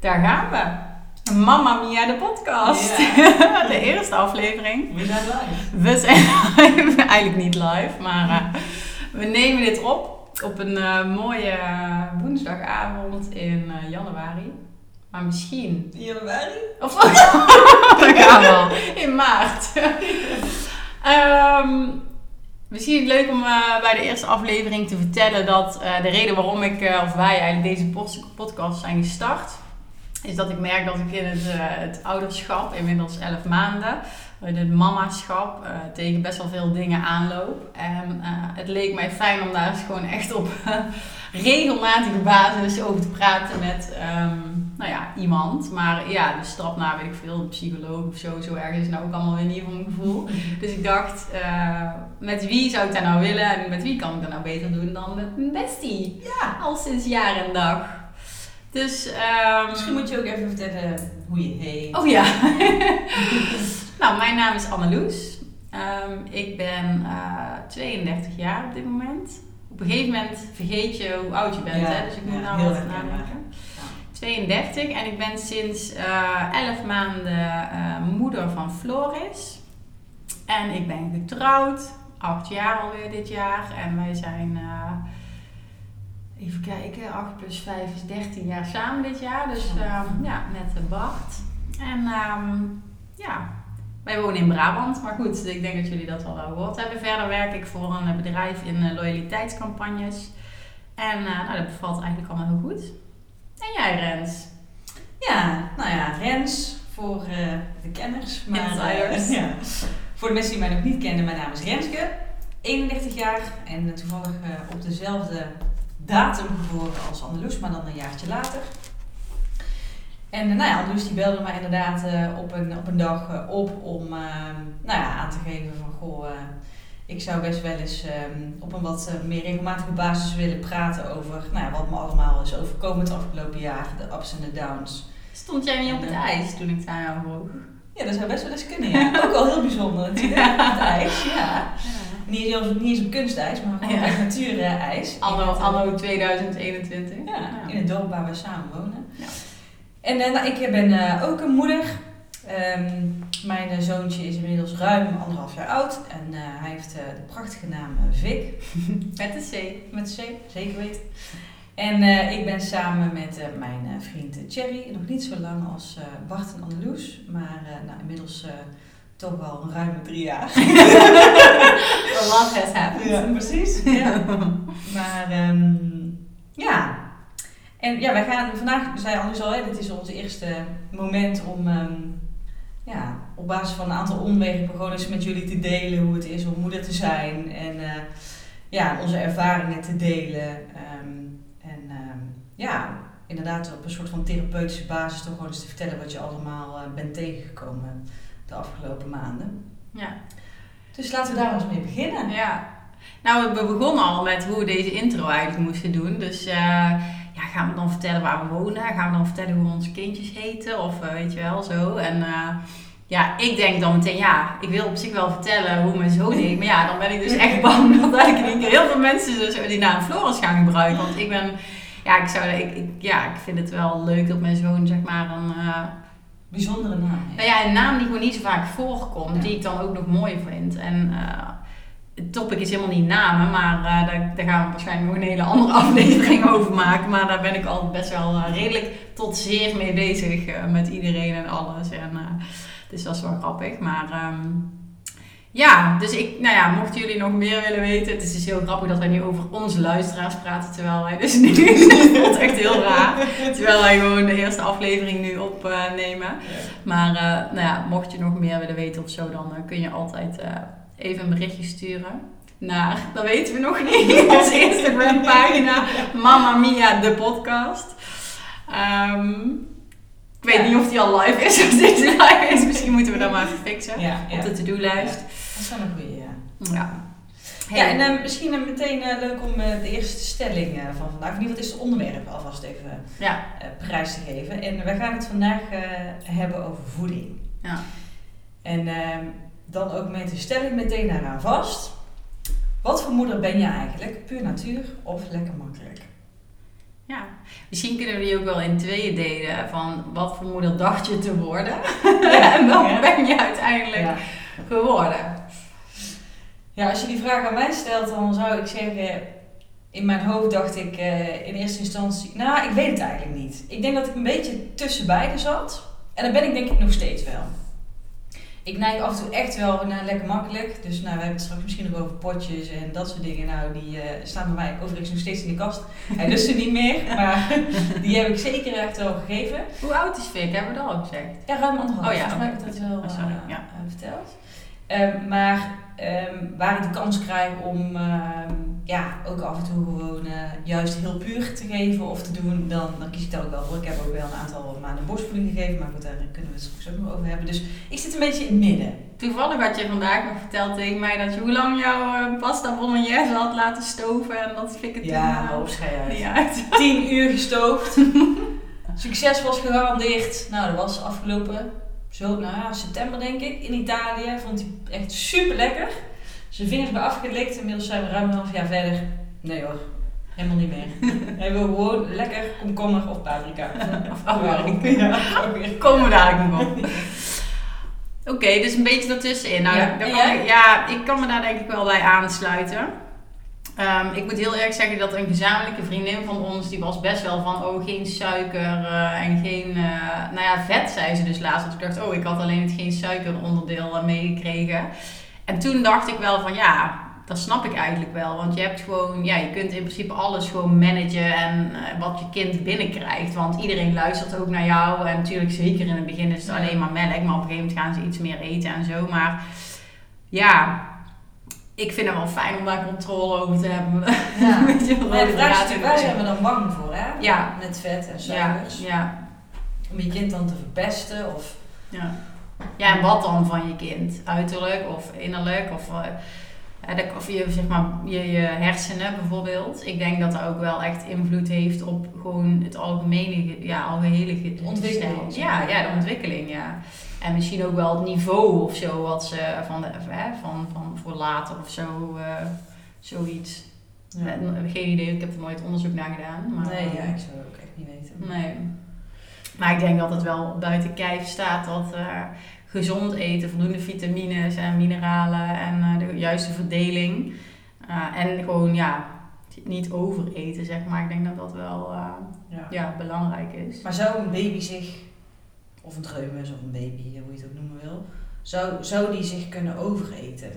Daar gaan we. Mamma Mia, de podcast. de eerste aflevering. We zijn live. We zijn live. Eigenlijk niet live, maar uh, we nemen dit op op een uh, mooie woensdagavond in uh, januari. Maar misschien... In januari? Of... Daar gaan we al. In maart. um, Misschien is het leuk om uh, bij de eerste aflevering te vertellen dat de reden waarom ik, of wij eigenlijk deze podcast zijn gestart, is dat ik merk dat ik in het, het ouderschap, inmiddels 11 maanden, het mamaschap, tegen best wel veel dingen aanloop. En het leek mij fijn om daar eens gewoon echt op regelmatige basis over te praten met um, nou ja, iemand. Maar ja, de stap naar, weet ik veel, een psycholoog of zo, zo ergens is nou ook allemaal weer niet voor mijn gevoel. Dus ik dacht, met wie zou ik dat nou willen en met wie kan ik dat nou beter doen dan met mijn bestie? Ja. Al sinds jaar en dag. Dus, um, Misschien moet je ook even vertellen hoe je heet. Oh ja. nou, mijn naam is Anneloes. Um, ik ben uh, 32 jaar op dit moment op een gegeven moment vergeet je hoe oud je bent. Ja, hè? Dus ik moet ja, nou wat nadenken. ja. 32 en ik ben sinds uh, 11 maanden uh, moeder van Floris. En ik ben getrouwd, 8 jaar alweer dit jaar. En wij zijn, even kijken, 8 plus 5 is 13 jaar samen dit jaar. Dus um, ja, net Bart. En um, ja, wij wonen in Brabant, maar goed, ik denk dat jullie dat wel gehoord hebben. Verder werk ik voor een bedrijf in uh, loyaliteitscampagnes. En uh, nou, dat bevalt eigenlijk allemaal heel goed. En jij, Rens? Ja, nou ja, Rens voor uh, de kenners. Maar, ja. Voor de mensen die mij nog niet kennen, mijn naam is Renske, 31 jaar en toevallig op dezelfde datum geboren als Anneloes, maar dan een jaartje later. En nou ja, Anneloes die belde mij inderdaad uh, op, een, op een dag uh, op om uh, nou ja, aan te geven van goh, ik zou best wel eens op een wat meer regelmatige basis willen praten over nou ja, wat me allemaal is overkomen het afgelopen jaar, de ups en de downs. Stond jij niet op het ijs toen ik daar jou vroeg? Ja, dat zou best wel eens kunnen. Ja. Ook al heel bijzonder natuurlijk, ja. op het ijs. Ja. ja. Niet, niet eens op kunstijs, maar gewoon ja. echt natuurijs. Anno, anno 2021. Ja, in het dorp waar we samen wonen. Ja. En uh, nou, ik ben uh, ook een moeder. Um, mijn uh, zoontje is inmiddels ruim anderhalf jaar oud. En hij heeft de prachtige naam Vic. met de C. Met de C, zeker weten. En ik ben samen met mijn vriend Thierry, nog niet zo lang als Bart en Anneloes. Maar nou, inmiddels toch wel een ruime drie jaar. A lot has happened. Ja, precies. Ja. maar um, ja, en ja, wij gaan vandaag, zei Anders al, hè, dit is ons eerste moment om um, ja, op basis van een aantal onderwerpen gewoon eens met jullie te delen hoe het is om moeder te zijn. En uh, ja, onze ervaringen te delen. Um, en ja, inderdaad op een soort van therapeutische basis toch gewoon eens te vertellen wat je allemaal uh, bent tegengekomen de afgelopen maanden. Ja. Dus laten we daar eens mee beginnen. Ja. Nou, we begonnen al met hoe we deze intro eigenlijk moesten doen. Dus uh, ja, gaan we dan vertellen waar we wonen? Gaan we dan vertellen hoe onze kindjes heten? Of uh, weet je wel, zo. En uh, ja, ik denk dan meteen, ja, ik wil op zich wel vertellen hoe mijn zoon heet. Maar ja, dan ben ik dus echt bang dat eigenlijk in heel veel mensen dus die naam Floris gaan gebruiken. Want ik ben, ja, ik zou, ik, ik, ja, ik vind het wel leuk dat mijn zoon zeg maar een... Bijzondere naam. Nou ja, een naam die gewoon niet zo vaak voorkomt, ja. die ik dan ook nog mooi vind. En uh, het topic is helemaal niet namen, maar uh, daar, daar, gaan we waarschijnlijk nog een hele andere aflevering over maken. Maar daar ben ik al best wel uh, redelijk tot zeer mee bezig met iedereen en alles. En, dus dat is wel grappig. Maar um, ja, dus ik, nou ja, mochten jullie nog meer willen weten. Het is dus heel grappig dat wij nu over onze luisteraars praten. Terwijl wij dus nu, het voelt echt heel raar. Terwijl wij gewoon de eerste aflevering nu opnemen. Ja. Maar uh, nou ja, mocht je nog meer willen weten of zo, dan uh, kun je altijd even een berichtje sturen. Naar, dat weten we nog niet, onze Instagram pagina. Mamma Mia, de podcast. Um, ik weet ja. niet of die al live is of dit live is. Misschien moeten we dat maar even fixen ja, op de to-do-lijst. Dat is wel een goede, ja. Ja. Hey. Ja, en uh, misschien uh, meteen uh, leuk om de eerste stelling van vandaag, in ieder geval het eerste onderwerp alvast even ja. prijs te geven. En we gaan het vandaag hebben over voeding. Ja. En ehm, dan ook met de stelling meteen daaraan vast. Wat voor moeder ben je eigenlijk? Puur natuur of lekker makkelijk? Ja, misschien kunnen we die ook wel in tweeën delen. Van wat voor moeder dacht je te worden? en Ja. ben je uiteindelijk geworden? Ja, als je die vraag aan mij stelt, dan zou ik zeggen... In mijn hoofd dacht ik eh, in eerste instantie... Nou, ik weet het eigenlijk niet. Ik denk dat ik een beetje tussen beiden zat. En dat ben ik denk ik nog steeds wel. Ik neig af en toe echt wel naar lekker makkelijk. Dus nou, we hebben het straks misschien nog over potjes en dat soort dingen. Nou, die eh, staan bij mij overigens nog steeds in de kast. Hij lust ze niet meer, maar die heb ik zeker echt wel gegeven. Hoe oud is Vic? Hebben we dat al gezegd? Ja, ruim anderhalf. Oh ja, heb ik dat goed. wel Oh, sorry, eh, ja. verteld. Ehm, maar ehm, waar ik de kans krijg om ehm, ja, ook af en toe gewoon eh, juist heel puur te geven of te doen, dan, dan kies ik daar ook wel voor. Ik heb ook wel een aantal maanden borstvoeding gegeven, maar goed, daar kunnen we het straks ook nog over hebben. Dus ik zit een beetje in het midden. Toevallig had je vandaag nog verteld tegen mij dat je hoe lang jouw eh, pasta bolognese had laten stoven en dat Vic het Ja, maar eh, schei uit. 10 uur gestoofd. Succes was gegarandeerd. Nou, dat was afgelopen zo, nou ja, september denk ik, in Italië. Vond hij echt super lekker. Zijn vingers bij afgelikt. Inmiddels zijn we ruim een half jaar verder. Nee hoor, helemaal niet meer. Hij wil gewoon lekker komkommer of paprika. Of afwerking. Ja. Komen we dadelijk nog op. Oké, dus een beetje ertussenin. Nou, Ja. kan ik, ja, ik kan me daar denk ik wel bij aansluiten. Ehm, ik moet heel eerlijk zeggen dat een gezamenlijke vriendin van ons, die was best wel van, oh, geen suiker eh, en geen, eh, nou ja, vet, zei ze dus laatst. Want ik dacht, oh, ik had alleen het geen suiker onderdeel eh, meegekregen. En toen dacht ik wel van, ja, dat snap ik eigenlijk wel. Want je hebt gewoon, ja, je kunt in principe alles gewoon managen en wat je kind binnenkrijgt. Want iedereen luistert ook naar jou. En natuurlijk, zeker in het begin is het alleen maar melk. Maar op een gegeven moment gaan ze iets meer eten en zo. Maar ja, ik vind het wel fijn om daar controle over te hebben. Ja. Weet je natuurlijk, waar zijn we dan bang voor, hè? Ja. Met vet en Ja, suikers. ja, Om je kind dan te verpesten of... ja. Ja, en wat dan van je kind? Uiterlijk of innerlijk? Of, ja, de- of je, zeg maar, je, je hersenen bijvoorbeeld. Ik denk dat dat ook wel echt invloed heeft op gewoon het algemene, ge- ja, algehele ontwikkeling, Ja, ja, de ontwikkeling, ja. En misschien ook wel het niveau of zo, wat ze van, de, hè, van, van voor later of zo, eh, zoiets. Ja. Eh, Geen idee, ik heb er nooit onderzoek naar gedaan. Maar, Nee, ja, ik zou het ook echt niet weten. Nee. Maar ik denk dat het wel buiten kijf staat dat eh, gezond eten, voldoende vitamines en mineralen en eh, de juiste verdeling. eh, en gewoon ja, niet overeten, zeg maar. Ik denk dat dat wel eh, Ja. ja, belangrijk is. Maar zou een baby zich, of een dreumes of een baby, hoe je het ook noemen wil, zou, zou die zich kunnen overeten?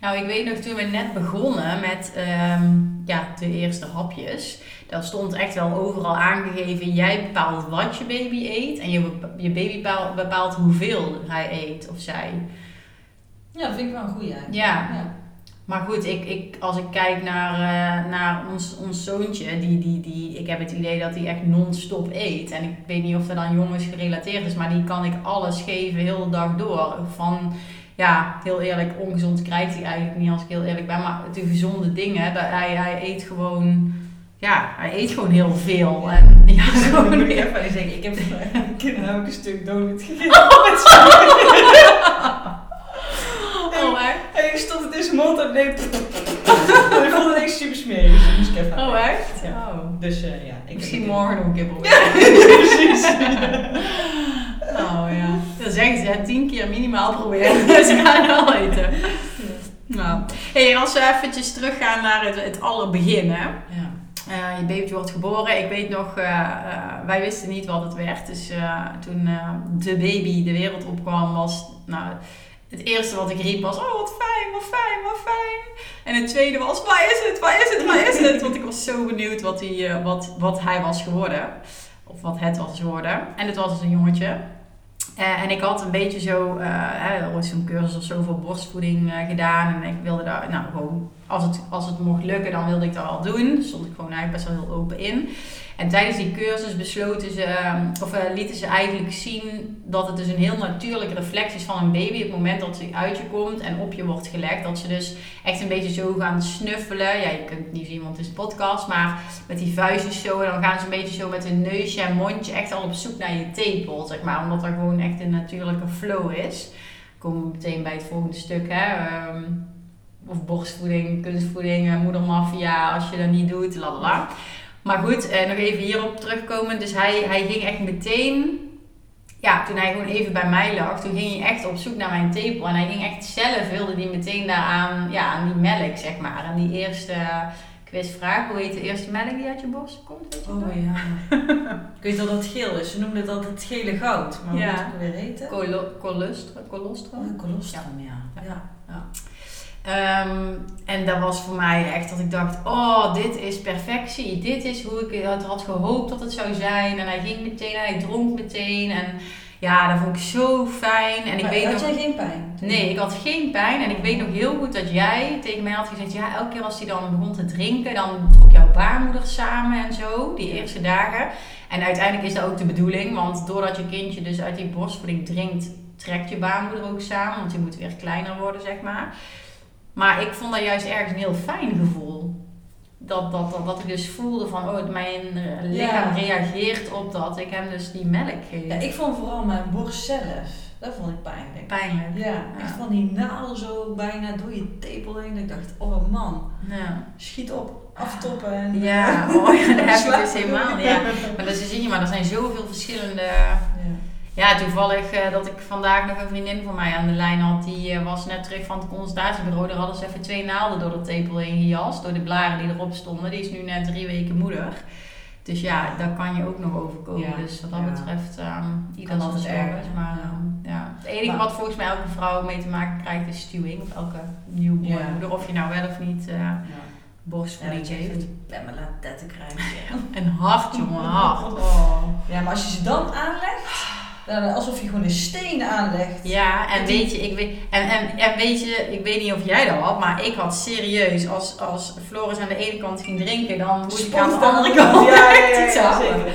Nou, ik weet nog toen we net begonnen met ehm, ja, de eerste hapjes. Daar stond echt wel overal aangegeven, jij bepaalt wat je baby eet. En je, je baby bepaalt, bepaalt hoeveel hij eet of zij. Ja, dat vind ik wel een goede eigenlijk. Ja. ja. Maar goed, ik, ik, als ik kijk naar, eh, naar ons, ons zoontje, die, die, die, ik heb het idee dat hij echt non-stop eet. En ik weet niet of dat aan jongens gerelateerd is, maar die kan ik alles geven heel de dag door. Van, ja, heel eerlijk, ongezond krijgt hij eigenlijk niet als ik heel eerlijk ben. Maar de gezonde dingen, dat, hij, hij eet gewoon, ja, hij eet gewoon heel veel. En, ja, gewoon ik heel- even zeggen, ik heb een stuk donut gegeten. Oh, echt? En ik stond het in zijn mond en ik vond het echt super smerig, dus ik even Oh, echt? Ja. Oh. Dus eh, ja, ik Misschien heb morgen nog een keer proberen. Precies. Oh ja. Dan zeggen ze, tien keer minimaal proberen. Dus ze gaan wel eten. Nou. Hey, als we eventjes teruggaan naar het, het allerbegin, hè. Ja. Eh, je babytje wordt geboren. Ik weet nog, eh, eh, wij wisten niet wat het werd. Dus toen de baby de wereld opkwam, was nou, het eerste wat ik riep was: Oh, wat fijn, wat fijn, wat fijn. En het tweede was: Waar is het, waar is het, waar is het? Want ik was zo benieuwd wat hij, eh, wat, wat hij was geworden. Of wat het was geworden. En het was dus een jongetje. Eh, en ik had een beetje zo, ooit zo'n cursus of zo voor borstvoeding gedaan. En ik wilde daar, nou gewoon, als het, als het mocht lukken, dan wilde ik dat wel doen. Stond ik gewoon eigenlijk best wel heel open in. En tijdens die cursus besloten ze, eh, of eh, lieten ze eigenlijk zien dat het dus een heel natuurlijke reflex is van een baby. Het moment dat ze uit je komt en op je wordt gelegd. Dat ze dus echt een beetje zo gaan snuffelen. Ja, je kunt het niet zien, want het is podcast. Maar met die vuistjes zo. En dan gaan ze een beetje zo met hun neusje en mondje echt al op zoek naar je tepel, zeg maar. Omdat er gewoon echt een natuurlijke flow is. Komen we meteen bij het volgende stuk, hè. Ehm, of borstvoeding, kunstvoeding, eh, moedermafia, als je dat niet doet, lalala. Maar goed, eh, nog even hierop terugkomen. Dus hij, hij ging echt meteen, ja, toen hij gewoon even bij mij lag, toen ging hij echt op zoek naar mijn tepel. En hij ging echt zelf, wilde hij meteen daaraan, ja, aan die melk, zeg maar. Aan die eerste quizvraag. Hoe heet de eerste melk die uit je borst komt? Je Oh dat? ja. ik weet dat het geel is. Ze noemden het altijd het gele goud. Maar Ja. hoe moet ik het weer eten? Colo- colostrum. colostrum? Colostrum, ja. ja. Ehm, en dat was voor mij echt dat ik dacht, oh, dit is perfectie. Dit is hoe ik het had gehoopt dat het zou zijn. En hij ging meteen, hij dronk meteen. En ja, dat vond ik zo fijn. En ik Maar weet had nog... jij geen pijn? Nee, ik had geen pijn. En ik weet nog heel goed dat jij tegen mij had gezegd... Ja, elke keer als hij dan begon te drinken... dan trok jouw baarmoeder samen en zo. Die eerste dagen. En uiteindelijk is dat ook de bedoeling. Want doordat je kindje dus uit die borstvoeding drinkt... trekt je baarmoeder ook samen. Want die moet weer kleiner worden, zeg maar. Maar ik vond dat juist ergens een heel fijn gevoel. Dat, dat, dat, dat ik dus voelde van... Oh, mijn eh, lichaam Ja. reageert op dat ik hem dus die melk geef. Ja, ik vond vooral mijn borst zelf. Dat vond ik pijnlijk. Pijnlijk. Ja, echt van die naal zo bijna door je tepel heen. Dat ik dacht, oh man, Ja. schiet op, aftoppen. En, Ja, oh, ja, dat heb ik dus helemaal niet. Ja. Maar dan zie je maar, er zijn zoveel verschillende... Ja. Ja, toevallig eh, dat ik vandaag nog een vriendin van mij aan de lijn had. Die eh, was net terug van het consultatiebureau. Daar hadden ze even twee naalden door de tepel heen gejast. Door de blaren die erop stonden. Die is nu net drie weken moeder. Dus ja, daar kan je ook nog overkomen. Ja, dus wat dat ja. betreft, ehm ieder altijd ergens. Maar ja. ehm, ja. Het enige Maar- wat volgens mij elke vrouw mee te maken krijgt is stuwing. Of elke nieuwborn Ja. moeder. Of je nou wel of niet Ja. borstvoeding Ja, heeft. Pamela tetten krijgen. En hard, jongen, hard. Oh. Ja, maar als je ze dan aanlegt, alsof je gewoon een steen aanlegt. Ja, en weet je, ik weet, en, en, en weet je, ik weet niet of jij dat had, maar ik had serieus, als, als Floris aan de ene kant ging drinken, dan moest ik aan de andere kant Ja, ja, ja, zeker.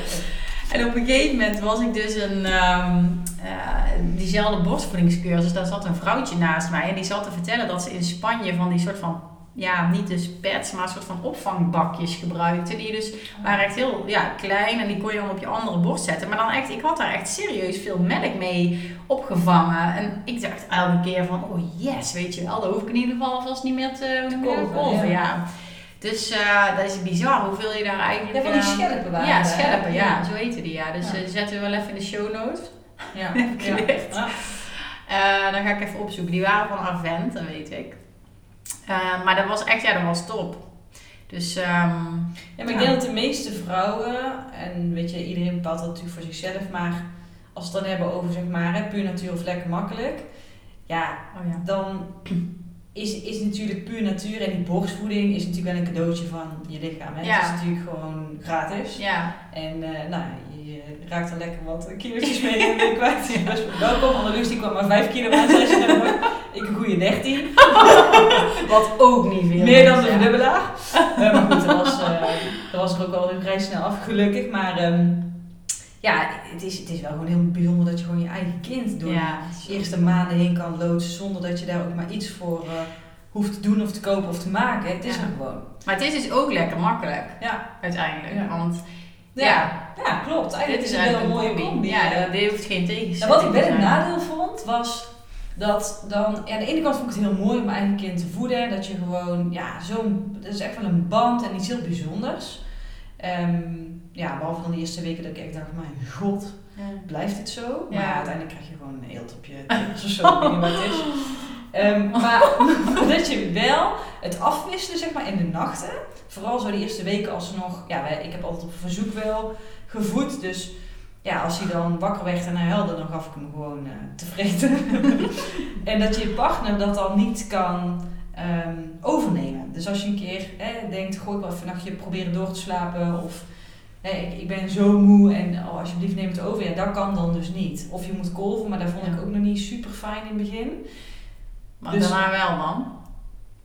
En op een gegeven moment was ik dus een, ehm, eh, diezelfde borstvoedingscursus, daar zat een vrouwtje naast mij en die zat te vertellen dat ze in Spanje van die soort van, ja, niet dus pads, maar een soort van opvangbakjes gebruikte. Die dus waren echt heel ja, klein en die kon je dan op je andere borst zetten. Maar dan echt, ik had daar echt serieus veel melk mee opgevangen. En ik dacht elke keer van, oh yes, weet je wel, dan hoef ik in ieder geval alvast niet meer te, Te kolven, ja. Ja. Dus eh, dat is bizar hoeveel je daar eigenlijk... Ja, van die eh, schelpen waren Ja, schelpen, ja, Ja. zo heten die, ja. Dus Ja. eh, zetten we wel even in de show notes. Ja. Heb ik geleerd. Ja. Dan ga ik even opzoeken. Die waren van Arvent, dat weet ik. Eh, maar dat was echt, ja, dat was top. Dus, ehm, Ja, maar ik denk dat de meeste vrouwen, en weet je, iedereen bepaalt dat natuurlijk voor zichzelf, maar als we het dan hebben over zeg maar, hè, puur natuur of lekker makkelijk, ja, oh ja. dan is, is natuurlijk puur natuur en die borstvoeding is natuurlijk wel een cadeautje van je lichaam. Hè? Ja. Het is natuurlijk gewoon gratis. Ja, En eh, nou, je, je raakt er lekker wat kilo's mee week kwijt. Ja, wel welkom. Annelies die kwam maar 5 kilo aan jaar. Ik een goede 13. wat ook niet veel Meer dan ja. dubbelaar. Eh, maar goed, dat was, eh, dat was er ook al vrij snel af, gelukkig. Maar ehm, ja, het is, het is wel gewoon heel bijzonder dat je gewoon je eigen kind door Ja, de eerste maanden heen kan loodsen. Zonder dat je daar ook maar iets voor eh, hoeft te doen of te kopen of te maken. Het is Ja. er gewoon. Maar het is dus ook lekker makkelijk, Ja, uiteindelijk. Ja. Want ja. ja, klopt. Eigenlijk dit is het wel een mooie combi. Ja, dit hoeft geen tegenstelling wat ik wel een nadeel vond, was dat dan... Ja, aan de ene kant vond ik het heel mooi om mijn eigen kind te voeden. Dat je gewoon, ja, zo'n... Dat is echt wel een band en iets heel bijzonders. Ehm, ja, behalve dan de eerste weken dat ik echt dacht, mijn god, Ja. blijft het zo? Maar Ja. uiteindelijk krijg je gewoon een eelt op je of zo, ik weet niet wat het is. Ehm, maar dat je wel het afwisselen, zeg maar, in de nachten. Vooral zo de eerste weken als ze nog... Ja, ik heb altijd op verzoek wel gevoed, dus ja, als hij dan wakker werd en hij huilde, dan gaf ik hem gewoon eh, te vreten. en dat je partner dat dan niet kan ehm, overnemen. Dus als je een keer hè, denkt, gooi ik wel even een nachtje proberen door te slapen. Of hè, ik, ik ben zo moe en oh, alsjeblieft neem het over. Ja, dat kan dan dus niet. Of je moet kolven, maar dat vond ik ook nog niet super fijn in het begin. Maar Dus- daarna wel dan?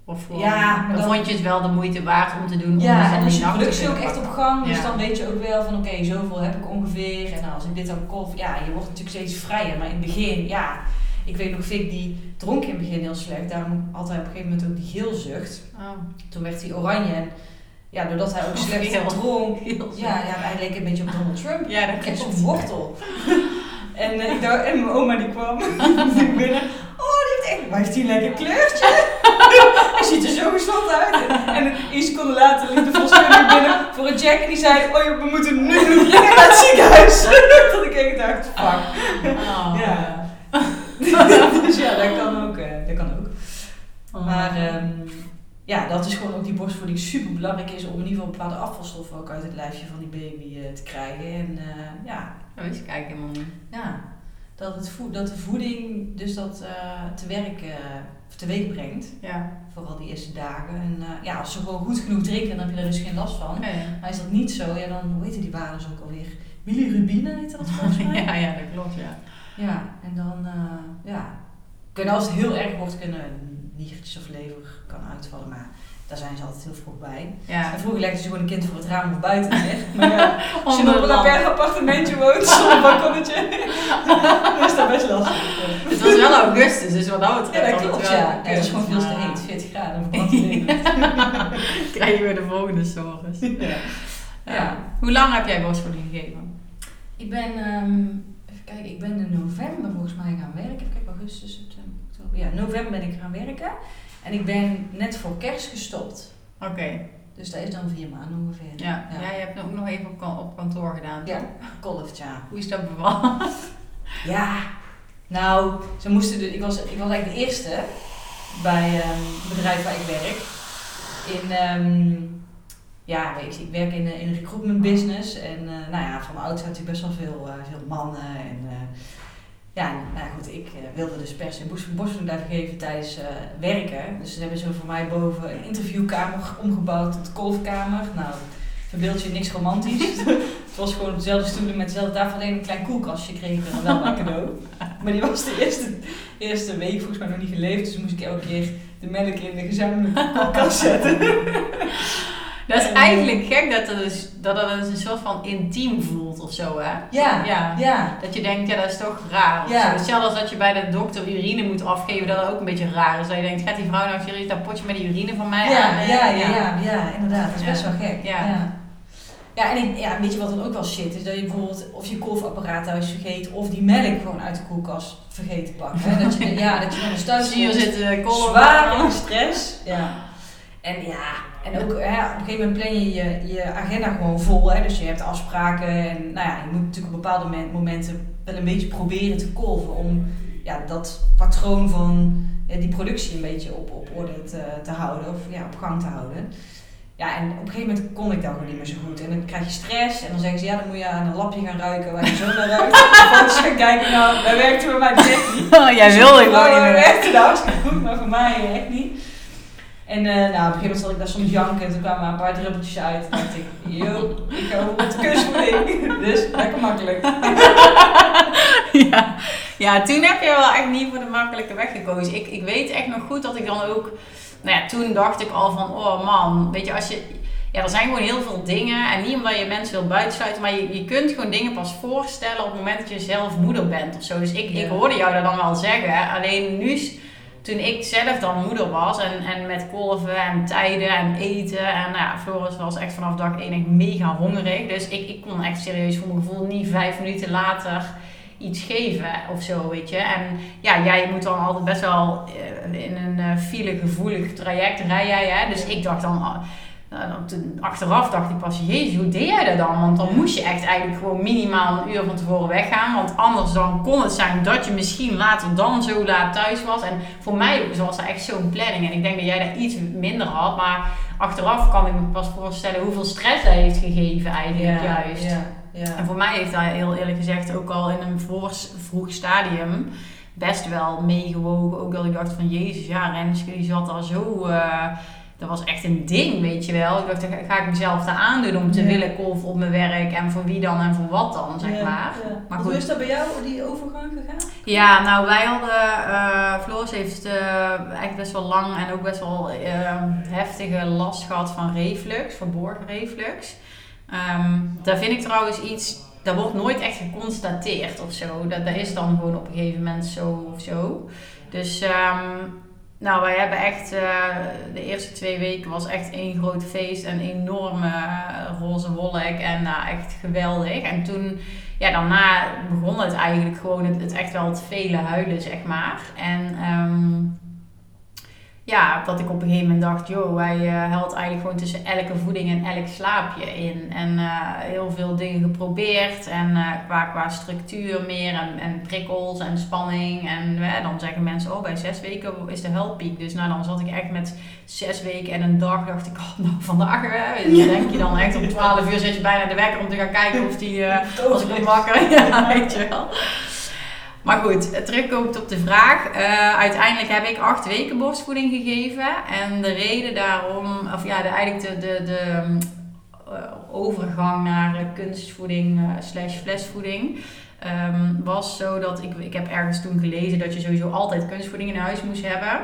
Of gewoon, Ja, maar dan, dan- vond je het wel de moeite waard om te doen? om Ja, dus en is die je productie ook echt op gang. Dus Ja. dan weet je ook wel van oké, zoveel heb ik ongeveer. En als ik dit dan kolf, ja, je wordt natuurlijk steeds vrijer. Maar in het begin, ja, ik weet nog, Vic die dronk in het begin heel slecht. Daarom had hij op een gegeven moment ook die geelzucht. Oh, Toen werd hij oranje. En ja, doordat hij ook slecht Geel. dronk. heel Ja, ja, hij leek een beetje op Donald Trump. ja, dat klopt. zo'n wortel. en, eh, ik dacht, en mijn oma die kwam. Dus binnen. Oh, die heeft echt. Maar heeft hij een lekker kleurtje? hij ziet er zo gezond uit. En een seconde later liep de volkskundige binnen voor een check en die zei, oh we moeten nu naar het ziekenhuis. dat ik echt dacht, fuck. Oh, Ja. dus ja, dat kan ook. dat kan ook. Oh. Maar ehm, ja, dat is gewoon ook die borstvoeding super belangrijk is om in ieder geval bepaalde afvalstoffen ook uit het lijfje van die baby eh, te krijgen. En eh, ja, Dat wist ik eigenlijk helemaal niet. ja, dat, het voed, dat de voeding dus dat eh, te werk, eh, of teweeg brengt. Ja. Vooral die eerste dagen. En eh, ja, als ze gewoon goed genoeg drinken, dan heb je er dus geen last van. Ja, Maar is dat niet zo, ja, dan hoe heet die waardes ook alweer? Bilirubine heet dat volgens mij. ja, ja, dat klopt, ja. Ja, en dan, ja, kunnen als het heel erg wordt, kunnen niertjes of lever kan uitvallen, maar daar zijn ze altijd heel vroeg bij. Ja. En vroeger legden ze gewoon een kind voor het raam of buiten neer. Maar ja, als je nog op een berg appartementje woont, zonder balkonnetje, dan is dat best lastig. Het was wel augustus, dus wat dat Ja, betreft dat had klopt, ja. Het is gewoon veel te heet, 40 graden. Krijgen we de volgende stories. Ja. Ja. Hoe lang heb jij borstvoeding gegeven? Ik ben, ehm, even kijken, ik ben in november volgens mij gaan werken. Even kijken, augustus, september, oktober. Ja, november ben ik gaan werken. En ik ben net voor kerst gestopt. Oké. Dus dat is dan vier maanden ongeveer. Ja. Ja. ja, je hebt ook nog even op, op kantoor gedaan. Ja, toch? kolft, ja. Hoe is dat bevallen? Ja, nou, ze moesten ik, was, ik was eigenlijk de eerste bij ehm, het bedrijf waar ik werk. In, ehm, ja, weet je, ik werk in, eh, in een recruitment business. En eh, nou ja, van ouds had ik best wel veel, eh, veel mannen. En eh, ja, nou goed, ik eh, wilde dus per se borst- borstvoeding blijven geven tijdens eh, werken. Dus ze hebben zo voor mij boven een interviewkamer omgebouwd tot kolfkamer. Nou, verbeeld je niks romantisch. Het was gewoon dezelfde stoelen met dezelfde tafel, alleen een klein koelkastje kreeg ik dan wel maar cadeau. Maar die was de eerste, eerste week volgens mij nog niet geleefd, dus moest ik elke keer de melk in de gezamenlijke koelkast zetten. Dat is En, eigenlijk gek dat het, dus, dat het dus een soort van intiem voelt of zo, hè? Ja, Ja. ja. Dat je denkt, ja, dat is toch raar. Ja. Hetzelfde als dat je bij de dokter urine moet afgeven, dat dat ook een beetje raar is. Dat je denkt, gaat die vrouw nou serieus dat potje met die urine van mij Ja, aan? eh, ja, ja, ja, ja, inderdaad. Dat is best wel gek. Ja. ja. En ik, ja, weet je wat dan ook wel shit is? Dat je bijvoorbeeld of je kolfapparaat thuis vergeet of die melk gewoon uit de koelkast vergeet te pakken. Hè? Dat je, ja, dat je dan eens thuis Zie je komt. zitten kollen. Zwaar in stress. Ja. En ja, en ook hè, op een gegeven moment plan je, je je agenda gewoon vol. Hè? Dus je hebt afspraken en nou ja, je moet natuurlijk op bepaalde momen- momenten wel een beetje proberen te kolven om ja, dat patroon van ja, die productie een beetje op, op orde te, te houden of ja, op gang te houden. Ja, en op een gegeven moment kon ik dat gewoon niet meer zo goed. En dan krijg je stress en dan zeggen ze, ja, dan moet je aan een lapje gaan ruiken waar je zo naar ruikt. Foto's gaan kijken, nou, dat werkte bij mij echt niet. Jij wilde gewoon vrouwen niet meer. werkte dat hartstikke goed, maar voor mij echt niet. En eh, nou, op een gegeven moment zat ik daar soms janken en toen kwamen er een paar druppeltjes uit. En dacht ik, yo, ik ga over op de kunstvoeding. Dus lekker makkelijk. ja. ja, toen heb je wel echt niet voor de makkelijke weg gekozen. Ik, ik weet echt nog goed dat ik dan ook... Nou ja, toen dacht ik al van, oh man, weet je, als je... Ja, er zijn gewoon heel veel dingen. En niet omdat je mensen wil buitensluiten, maar je, je kunt gewoon dingen pas voorstellen op het moment dat je zelf moeder bent of zo. Dus ik, ik hoorde jou dat dan wel zeggen. Alleen nu, toen ik zelf dan moeder was en, en met kolven en tijden en eten. En nou ja, Floris was echt vanaf dag één echt mega hongerig. Dus ik, ik kon echt serieus voor mijn gevoel niet vijf minuten later iets geven of zo, weet je. En ja, jij moet dan altijd best wel eh, in een eh, file gevoelig traject rij jij, hè. Dus ik dacht dan... nou, dan toen- achteraf dacht ik pas, jezus, hoe deed jij dat dan? Want dan moest je echt eigenlijk gewoon minimaal een uur van tevoren weggaan. Want anders dan kon het zijn dat je misschien later dan zo laat thuis was. En voor mij was dat echt zo'n planning. En ik denk dat jij daar iets minder had. Maar achteraf kan ik me pas voorstellen hoeveel stress dat heeft gegeven eigenlijk juist. Ja, ja. En voor mij heeft dat heel eerlijk gezegd ook al in een vroeg stadium best wel meegewogen. Ook dat ik dacht van Jezus, ja, Renske die zat daar zo... eh, dat was echt een ding, weet je wel. Ik dacht, ga ik mezelf daar aandoen om te Ja. willen kolven op mijn werk. En voor wie dan en voor wat dan, zeg Ja, maar. ja. Maar Hoe goed. is dat bij jou, die overgang gegaan? Ja, nou wij hadden, Floris heeft eh echt best wel lang en ook best wel eh, heftige last gehad van reflux, verborgen reflux. Ehm daar vind ik trouwens iets, dat wordt nooit echt geconstateerd of zo. Dat, dat is dan gewoon op een gegeven moment zo of zo. Dus ehm, nou, wij hebben echt, eh, de eerste twee weken was echt één groot feest en enorme eh, roze wolk en nou, echt geweldig. En toen ja, daarna begon het eigenlijk gewoon het, echt wel het vele huilen, zeg maar. En ehm, ja, dat ik op een gegeven moment dacht, joh, hij uh, helpt eigenlijk gewoon tussen elke voeding en elk slaapje in. En uh, heel veel dingen geprobeerd en uh, qua, qua structuur meer en, en prikkels en spanning. En dan zeggen mensen, oh, bij zes weken is de hulppiek. Dus nou, dan zat ik echt met zes weken en een dag, dacht ik, oh, nou, vandaag, hè. Dus denk je dan echt om twaalf uur zit je bijna de wekker om te gaan kijken of die, als ik hem wakker, ja, weet je wel. Maar goed, terugkomend op de vraag. Uh, uiteindelijk heb ik acht weken borstvoeding gegeven. En de reden daarom, of ja, de, eigenlijk de, de, de uh, overgang naar kunstvoeding uh, slash flesvoeding. Um, was zo dat ik, ik heb ergens toen gelezen dat je sowieso altijd kunstvoeding in huis moest hebben.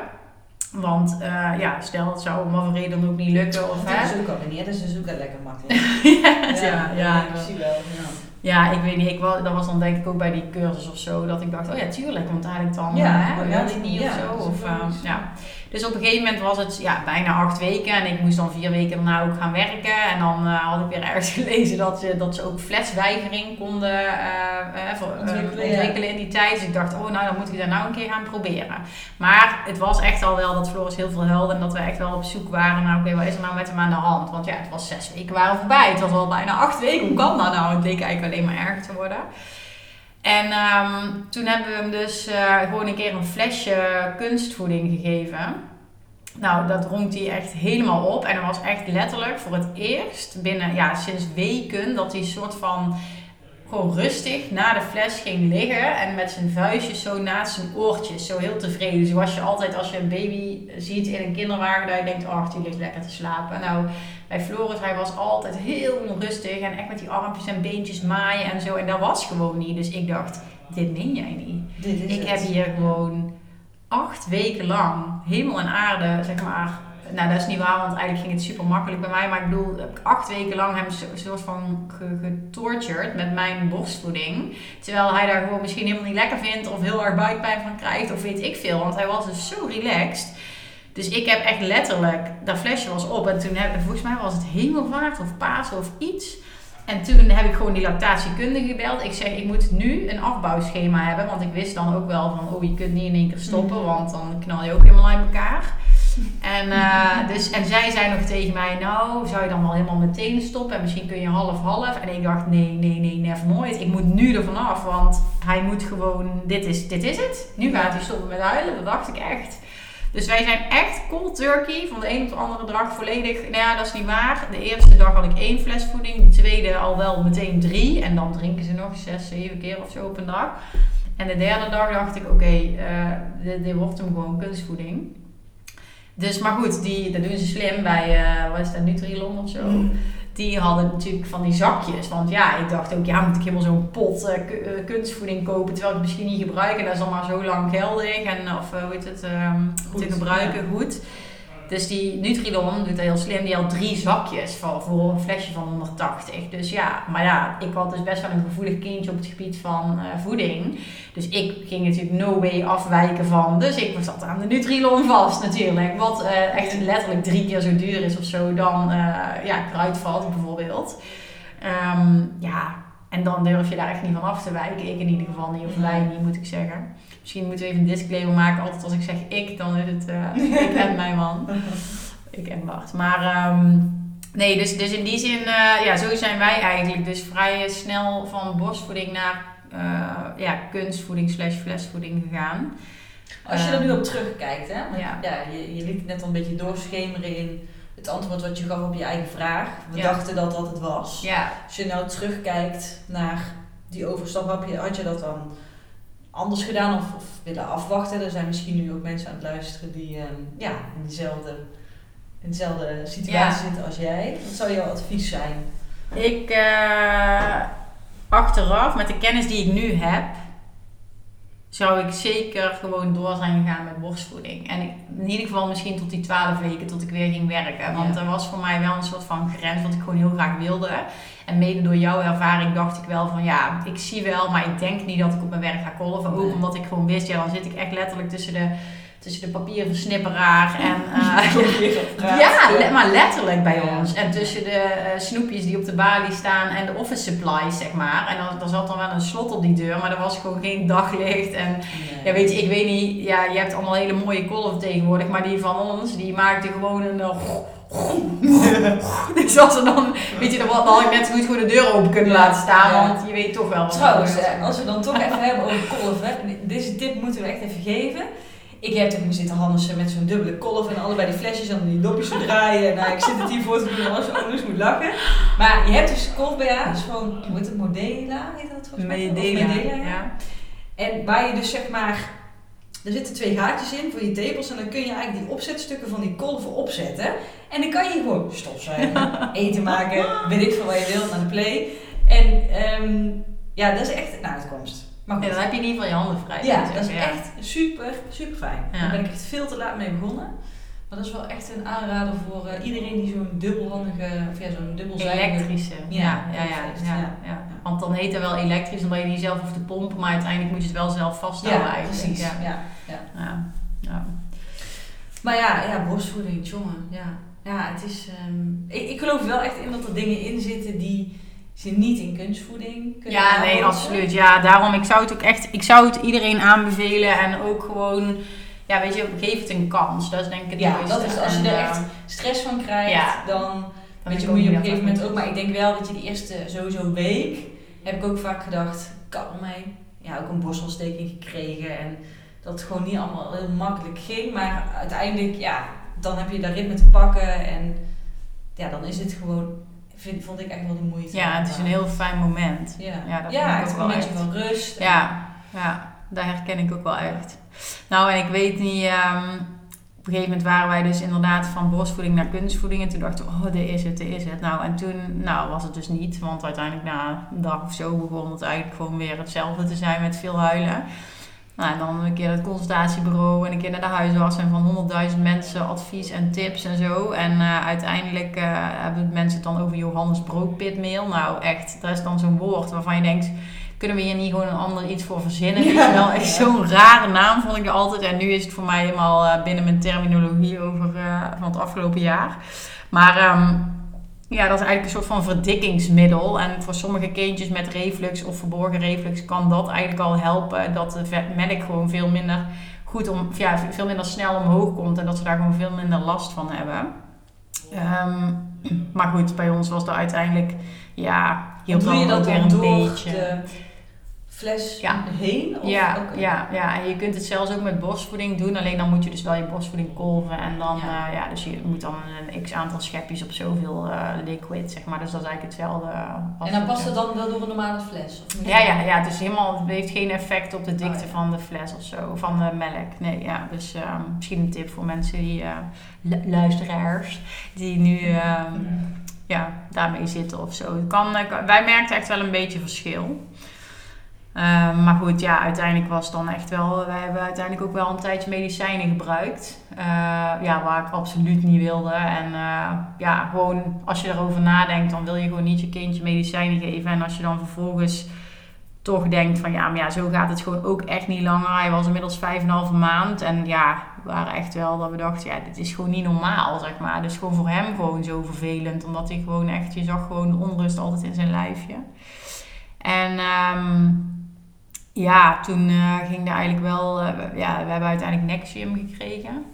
Want ja, stel het zou om wat reden dan ook niet lukken. Of, dat hè? is ook al niet, dat is ook wel lekker makkelijk. ja, ja, ja, ik zie wel. Ja. Ja, ik weet niet. Ik wel, dat was dan denk ik ook bij die cursus of zo. Dat ik dacht, oh ja, tuurlijk. Want eigenlijk dan, Ja, hè, ja, wil je niet ja, of zo. Of, eh, iets. ja. Dus op een gegeven moment was het ja, bijna acht weken. En ik moest dan vier weken daarna ook gaan werken. En dan eh, had ik weer ergens gelezen dat, ze dat ze ook flesweigering konden eh, eh, Ontwikkelen, ontwikkelen, in die tijd. Dus ik dacht, oh nou, dan moet ik dat nou een keer gaan proberen. Maar het was echt al wel dat Floris heel veel huilde. En dat we echt wel op zoek waren naar, oké, wat is er nou met hem aan de hand? Want ja, het was zes weken waren voorbij. Het was al bijna acht weken. Hoe kan dat nou? Het leek eigenlijk alleen maar erger te worden. En ehm, toen hebben we hem dus eh, gewoon een keer een flesje kunstvoeding gegeven. Nou, dat dronk hij echt helemaal op. En dat was echt letterlijk voor het eerst binnen, ja, sinds weken dat hij soort van gewoon rustig na de fles ging liggen. En met zijn vuistjes zo naast zijn oortjes. Zo heel tevreden. Zoals je altijd als je een baby ziet in een kinderwagen. Dat je denkt, oh, die ligt lekker te slapen. Nou, bij Floris, hij was altijd heel onrustig. En echt met die armpjes en beentjes maaien en zo. En dat was gewoon niet. Dus ik dacht, dit meen jij niet. Dit is Ik het. heb hier gewoon acht weken lang hemel en aarde, zeg maar. Nou, dat is niet waar, want eigenlijk ging het super makkelijk bij mij. Maar ik bedoel, heb ik acht weken lang hem een soort van ge- getortured met mijn borstvoeding. Terwijl hij daar gewoon misschien helemaal niet lekker vindt of heel erg buikpijn van krijgt of weet ik veel. Want hij was dus zo relaxed. Dus ik heb echt letterlijk, dat flesje was op en toen heb, volgens mij was het hemelvaart of Pasen of iets. En toen heb ik gewoon die lactatiekundige gebeld. Ik zeg, ik moet nu een afbouwschema hebben. Want ik wist dan ook wel van, oh, je kunt niet in één keer stoppen. Mhm. Want dan knal je ook helemaal uit elkaar. En, eh, dus, en zij zei nog tegen mij, nou, zou je dan wel helemaal meteen stoppen? En misschien kun je half-half. En ik dacht, nee, nee, nee, never nooit. Ik moet nu er vanaf. Want hij moet gewoon, dit is, dit is het. Nu gaat hij stoppen met huilen. Dat dacht ik echt. Dus wij zijn echt cold turkey. Van de een op de andere dag volledig. Nou ja, dat is niet waar. De eerste dag had ik één fles voeding. De tweede al wel meteen drie. En dan drinken ze nog zes, zeven keer of zo op een dag. En de derde dag dacht ik, oké, eh, dit, dit wordt hem gewoon kunstvoeding. Dus, maar goed, die, dat doen ze slim bij, eh wat is dat, Nutrilon of zo. Mm. Die hadden natuurlijk van die zakjes. Want ja, ik dacht ook, ja, moet ik helemaal zo'n pot eh, eh, kunstvoeding kopen. Terwijl ik het misschien niet gebruik. En dat is maar zo lang geldig. En of hoe heet het, ehm, Goed, te gebruiken goed. Dus die Nutrilon doet dat heel slim. Die had drie zakjes voor, voor een flesje van 180. Dus ja, maar ja, ik had dus best wel een gevoelig kindje op het gebied van eh, voeding. Dus ik ging natuurlijk no way afwijken van. Dus ik zat aan de Nutrilon vast natuurlijk. Wat eh, echt letterlijk drie keer zo duur is of zo dan eh ja, kruidvat bijvoorbeeld. Ehm, ja, en dan durf je daar echt niet van af te wijken. Ik in ieder geval niet, of wij niet, moet ik zeggen. Misschien moeten we even een disclaimer maken. Altijd als ik zeg ik, dan is het eh, ik en mijn man. Ik en Bart. Maar ehm, nee, dus, dus in die zin, eh, ja, zo zijn wij eigenlijk dus vrij snel van borstvoeding naar eh, ja, kunstvoeding slash flesvoeding gegaan. Als je Ehm, er nu op terugkijkt, hè? want ja. ja. je, je liet het net al een beetje doorschemeren in het antwoord wat je gaf op je eigen vraag. We Ja. dachten dat dat het was. Ja, Als je nou terugkijkt naar die overstap, had je, had je dat dan anders gedaan of, of willen afwachten? Er zijn misschien nu ook mensen aan het luisteren die ehm, ja, in, diezelfde, in dezelfde situatie zitten als jij. Wat zou jouw advies zijn? ik eh, achteraf, met de kennis die ik nu heb, zou ik zeker gewoon door zijn gegaan met borstvoeding. En ik- in ieder geval misschien tot die 12 weken, tot ik weer ging werken. Want Ja. er was voor mij wel een soort van grens wat ik gewoon heel graag wilde. En mede door jouw ervaring dacht ik wel van ja, ik zie wel, maar ik denk niet dat ik op mijn werk ga kolven. Ook Nee. omdat ik gewoon wist, ja, dan zit ik echt letterlijk tussen de tussen de papierversnipperaar en... eh, ja, maar letterlijk bij ons. En tussen de eh, snoepjes die op de balie staan en de office supplies, zeg maar. En dan, dan zat dan wel een slot op die deur, maar er was gewoon geen daglicht. En ja, weet je, ik weet niet, ja, je hebt allemaal hele mooie kolf tegenwoordig, maar die van ons, die maakte gewoon een... eh, dus als er dan, weet je, dan had ik net zo goed gewoon de deur open kunnen laten staan, Ja. want je weet toch wel wat er Trouwens, gebeurt. als we dan toch even hebben over kolf, hè, deze tip moeten we echt even geven. Ik heb toen zitten Hannessen met zo'n dubbele kolf en allebei die flesjes en die dopjes te draaien. Nou, ik zit het hier voor te doen als je anders moet lachen. Maar je hebt dus kolf BH's van, hoe heet het, Modela heet dat volgens mij? Of Medela, Medela, ja. ja. En waar je dus zeg maar, er zitten twee gaatjes in voor je tepels en dan kun je eigenlijk die opzetstukken van die kolven opzetten. En dan kan je gewoon stofzuigen, eten maken, weet ik veel wat je wilt, naar de play. En ehm, ja, dat is echt een uitkomst. Maar Ja, dan heb je in ieder geval je handen vrij. Ja, dat is ja. echt super, super fijn. Ja. Daar ben ik echt veel te laat mee begonnen. Maar dat is wel echt een aanrader voor eh, iedereen die zo'n dubbelhandige, of ja, zo'n dubbelzijdige... Elektrische. Ja, Ja, ja, ja. Want dan heet het wel elektrisch, omdat je die zelf hoeft te pompen, maar uiteindelijk moet je het wel zelf vasthouden Ja, eigenlijk. precies. Ja. Ja. Ja. Ja. Ja. Maar ja, ja, borstvoeding, jongen. Ja, ja het is... ehm, ik, ik geloof wel echt in dat er dingen in zitten die ze niet in kunstvoeding kunnen Ja, nee, absoluut. Ja, daarom, ik zou het ook echt, ik zou het iedereen aanbevelen en ook gewoon, ja, weet je, geef het een kans. Dat is denk ik het Ja, dat is als je er eh, echt stress van krijgt, Ja. dan... dan Weet je, moet je op een dat gegeven dat moment ook, maar ik denk wel dat je die eerste sowieso week, heb ik ook vaak gedacht, kan mee. Ja, ook een borstontsteking gekregen en dat het gewoon niet allemaal heel makkelijk ging. Maar uiteindelijk, ja, dan heb je daar ritme te pakken en ja, dan is het gewoon, vind, vond ik echt wel de moeite. Ja, het is een heel fijn moment. Ja, ja, dat ja, vind ik echt ook wel echt. van rust. Ja, ja, daar herken ik ook wel echt. Nou, en ik weet niet, ehm, op een gegeven moment waren wij dus inderdaad van borstvoeding naar kunstvoeding. En toen dachten we, oh, dit is het, dit is het. Nou, en toen nou, was het dus niet. Want uiteindelijk na een dag of zo begon het eigenlijk gewoon weer hetzelfde te zijn met veel huilen. Nou, en dan een keer het consultatiebureau en een keer naar de huisarts. En van honderdduizend mensen advies en tips en zo. En eh, uiteindelijk eh, hebben mensen het dan over Johannes broodpitmeel. Nou, echt, dat is dan zo'n woord waarvan je denkt kunnen we hier niet gewoon een ander iets voor verzinnen? Weet je wel, echt Ja. zo'n rare naam vond ik er altijd. En nu is het voor mij helemaal eh, binnen mijn terminologie over van het afgelopen jaar. Maar ehm, ja, dat is eigenlijk een soort van verdikkingsmiddel. En voor sommige kindjes met reflux of verborgen reflux kan dat eigenlijk al helpen. Dat de melk gewoon veel minder goed om, ja, veel minder snel omhoog komt. En dat ze daar gewoon veel minder last van hebben. Ehm, maar goed, bij ons was er uiteindelijk, ja, Doe je dan dat weer een door beetje. de fles Ja. heen? Of Ja, ja, ja, en je kunt het zelfs ook met borstvoeding doen. Alleen dan moet je dus wel je borstvoeding kolven. En dan, Ja. ja. ja dus je moet dan een x aantal schepjes op zoveel eh, liquid, zeg maar. Dus dat is eigenlijk hetzelfde. eh, als En dan past het, dan wel door een normale fles? Of Ja, ja, ja, het, is helemaal, het heeft geen effect op de dikte Oh, ja. van de fles of zo, van de melk. Nee, ja, dus eh, misschien een tip voor mensen die, eh, lu- luisteraars, die nu eh, ja, daarmee zitten of zo. Kan, eh, kan- wij merkten echt wel een beetje verschil. Eh, maar goed, ja, uiteindelijk was dan echt wel. Wij hebben uiteindelijk ook wel een tijdje medicijnen gebruikt. Eh, ja, waar ik absoluut niet wilde. En eh, ja, gewoon als je erover nadenkt, dan wil je gewoon niet je kindje medicijnen geven. En als je dan vervolgens toch denkt van ja, maar ja, zo gaat het gewoon ook echt niet langer. Hij was inmiddels vijf en een halve maand. En ja, we waren echt wel dat we dachten, ja, dit is gewoon niet normaal, zeg maar. Dus gewoon voor hem gewoon zo vervelend. Omdat hij gewoon echt, je zag gewoon de onrust altijd in zijn lijfje. En ehm, ja, toen eh, ging er eigenlijk wel, eh, we- ja, we hebben uiteindelijk Nexium gekregen.